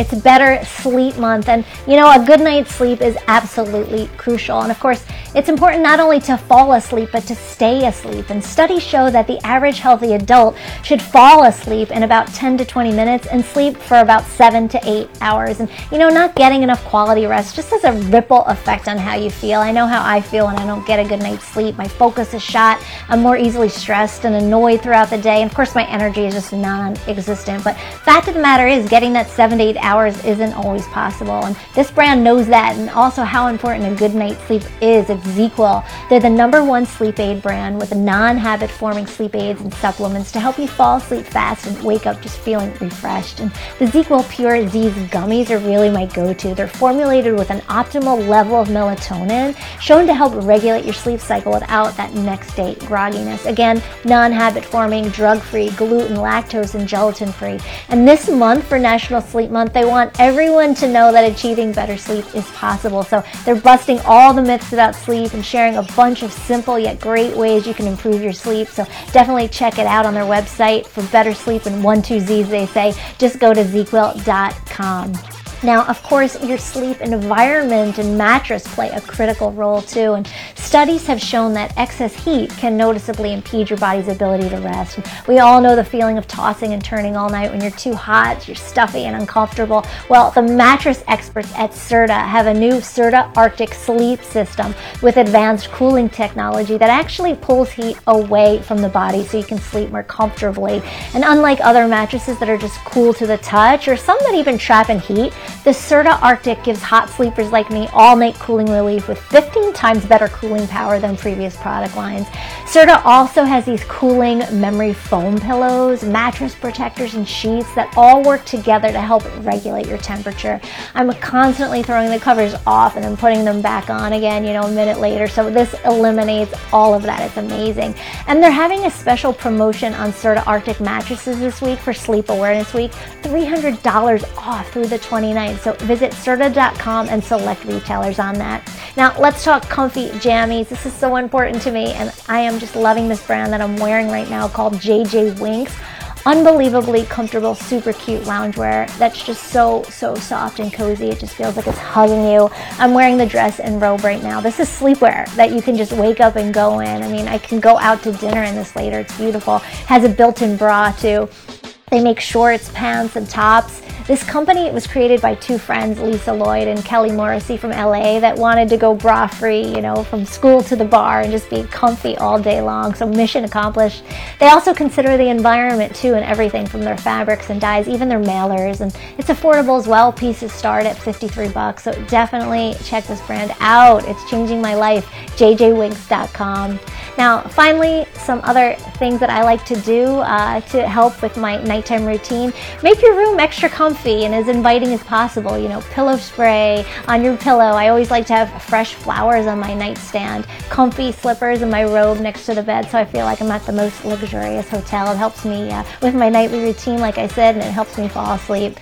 It's better sleep month. And you know, a good night's sleep is absolutely crucial. And of course, it's important not only to fall asleep, but to stay asleep. And studies show that the average healthy adult should fall asleep in about 10 to 20 minutes and sleep for about seven to eight hours. And you know, not getting enough quality rest just has a ripple effect on how you feel. I know how I feel when I don't get a good night's sleep. My focus is shot. I'm more easily stressed and annoyed throughout the day. And of course, my energy is just non existent. But fact of the matter is, getting that seven to eight hours isn't always possible. And this brand knows that and also how important a good night's sleep is. It's ZzzQuil. They're the number one sleep aid brand with non habit forming sleep aids and supplements to help you fall asleep fast and wake up just feeling refreshed. And the ZzzQuil Pure Z's gummies are really my go to. They're formulated with an optimal level of melatonin, shown to help regulate your sleep cycle without that next day grogginess. Again, non habit forming, drug free, gluten, lactose, and gelatin free. And this month for National Sleep Month, they want everyone to know that achieving better sleep is possible. So they're busting all the myths about sleep and sharing a bunch of simple yet great ways you can improve your sleep. So definitely check it out on their website for better sleep and one, two Z's, they say. Just go to ZzzQuil.com. Now, of course, your sleep environment and mattress play a critical role too. And studies have shown that excess heat can noticeably impede your body's ability to rest. We all know the feeling of tossing and turning all night when you're too hot, you're stuffy and uncomfortable. Well, the mattress experts at Serta have a new Serta Arctic sleep system with advanced cooling technology that actually pulls heat away from the body so you can sleep more comfortably. And unlike other mattresses that are just cool to the touch or some that even trap in heat, the Serta Arctic gives hot sleepers like me all night cooling relief with 15 times better cooling power than previous product lines. Serta also has these cooling memory foam pillows, mattress protectors, and sheets that all work together to help regulate your temperature. I'm constantly throwing the covers off and then putting them back on again, you know, a minute later. So this eliminates all of that. It's amazing. And they're having a special promotion on Serta Arctic mattresses this week for Sleep Awareness Week $300 off through the 29th. So visit Serta.com and select retailers on that. Now let's talk comfy jammies. This is so important to me and I am just loving this brand that I'm wearing right now called JJ Winks unbelievably comfortable, super cute loungewear that's just so, so soft and cozy. It just feels like it's hugging you. I'm wearing the dress and robe right now. This is sleepwear that you can just wake up and go in. I mean, I can go out to dinner in this later. It's beautiful. Has a built-in bra too. They make shorts, pants, and tops. This company was created by two friends, Lisa Lloyd and Kelly Morrissey from LA, that wanted to go bra free, you know, from school to the bar and just be comfy all day long. So, mission accomplished. They also consider the environment too and everything from their fabrics and dyes, even their mailers. And it's affordable as well. Pieces start at 53 bucks. So, definitely check this brand out. It's changing my life. JJWinks.com. Now, finally, some other things that I like to do uh, to help with my nighttime routine. Make your room extra comfy and as inviting as possible. You know, pillow spray on your pillow. I always like to have fresh flowers on my nightstand, comfy slippers and my robe next to the bed so I feel like I'm at the most luxurious hotel. It helps me uh, with my nightly routine, like I said, and it helps me fall asleep.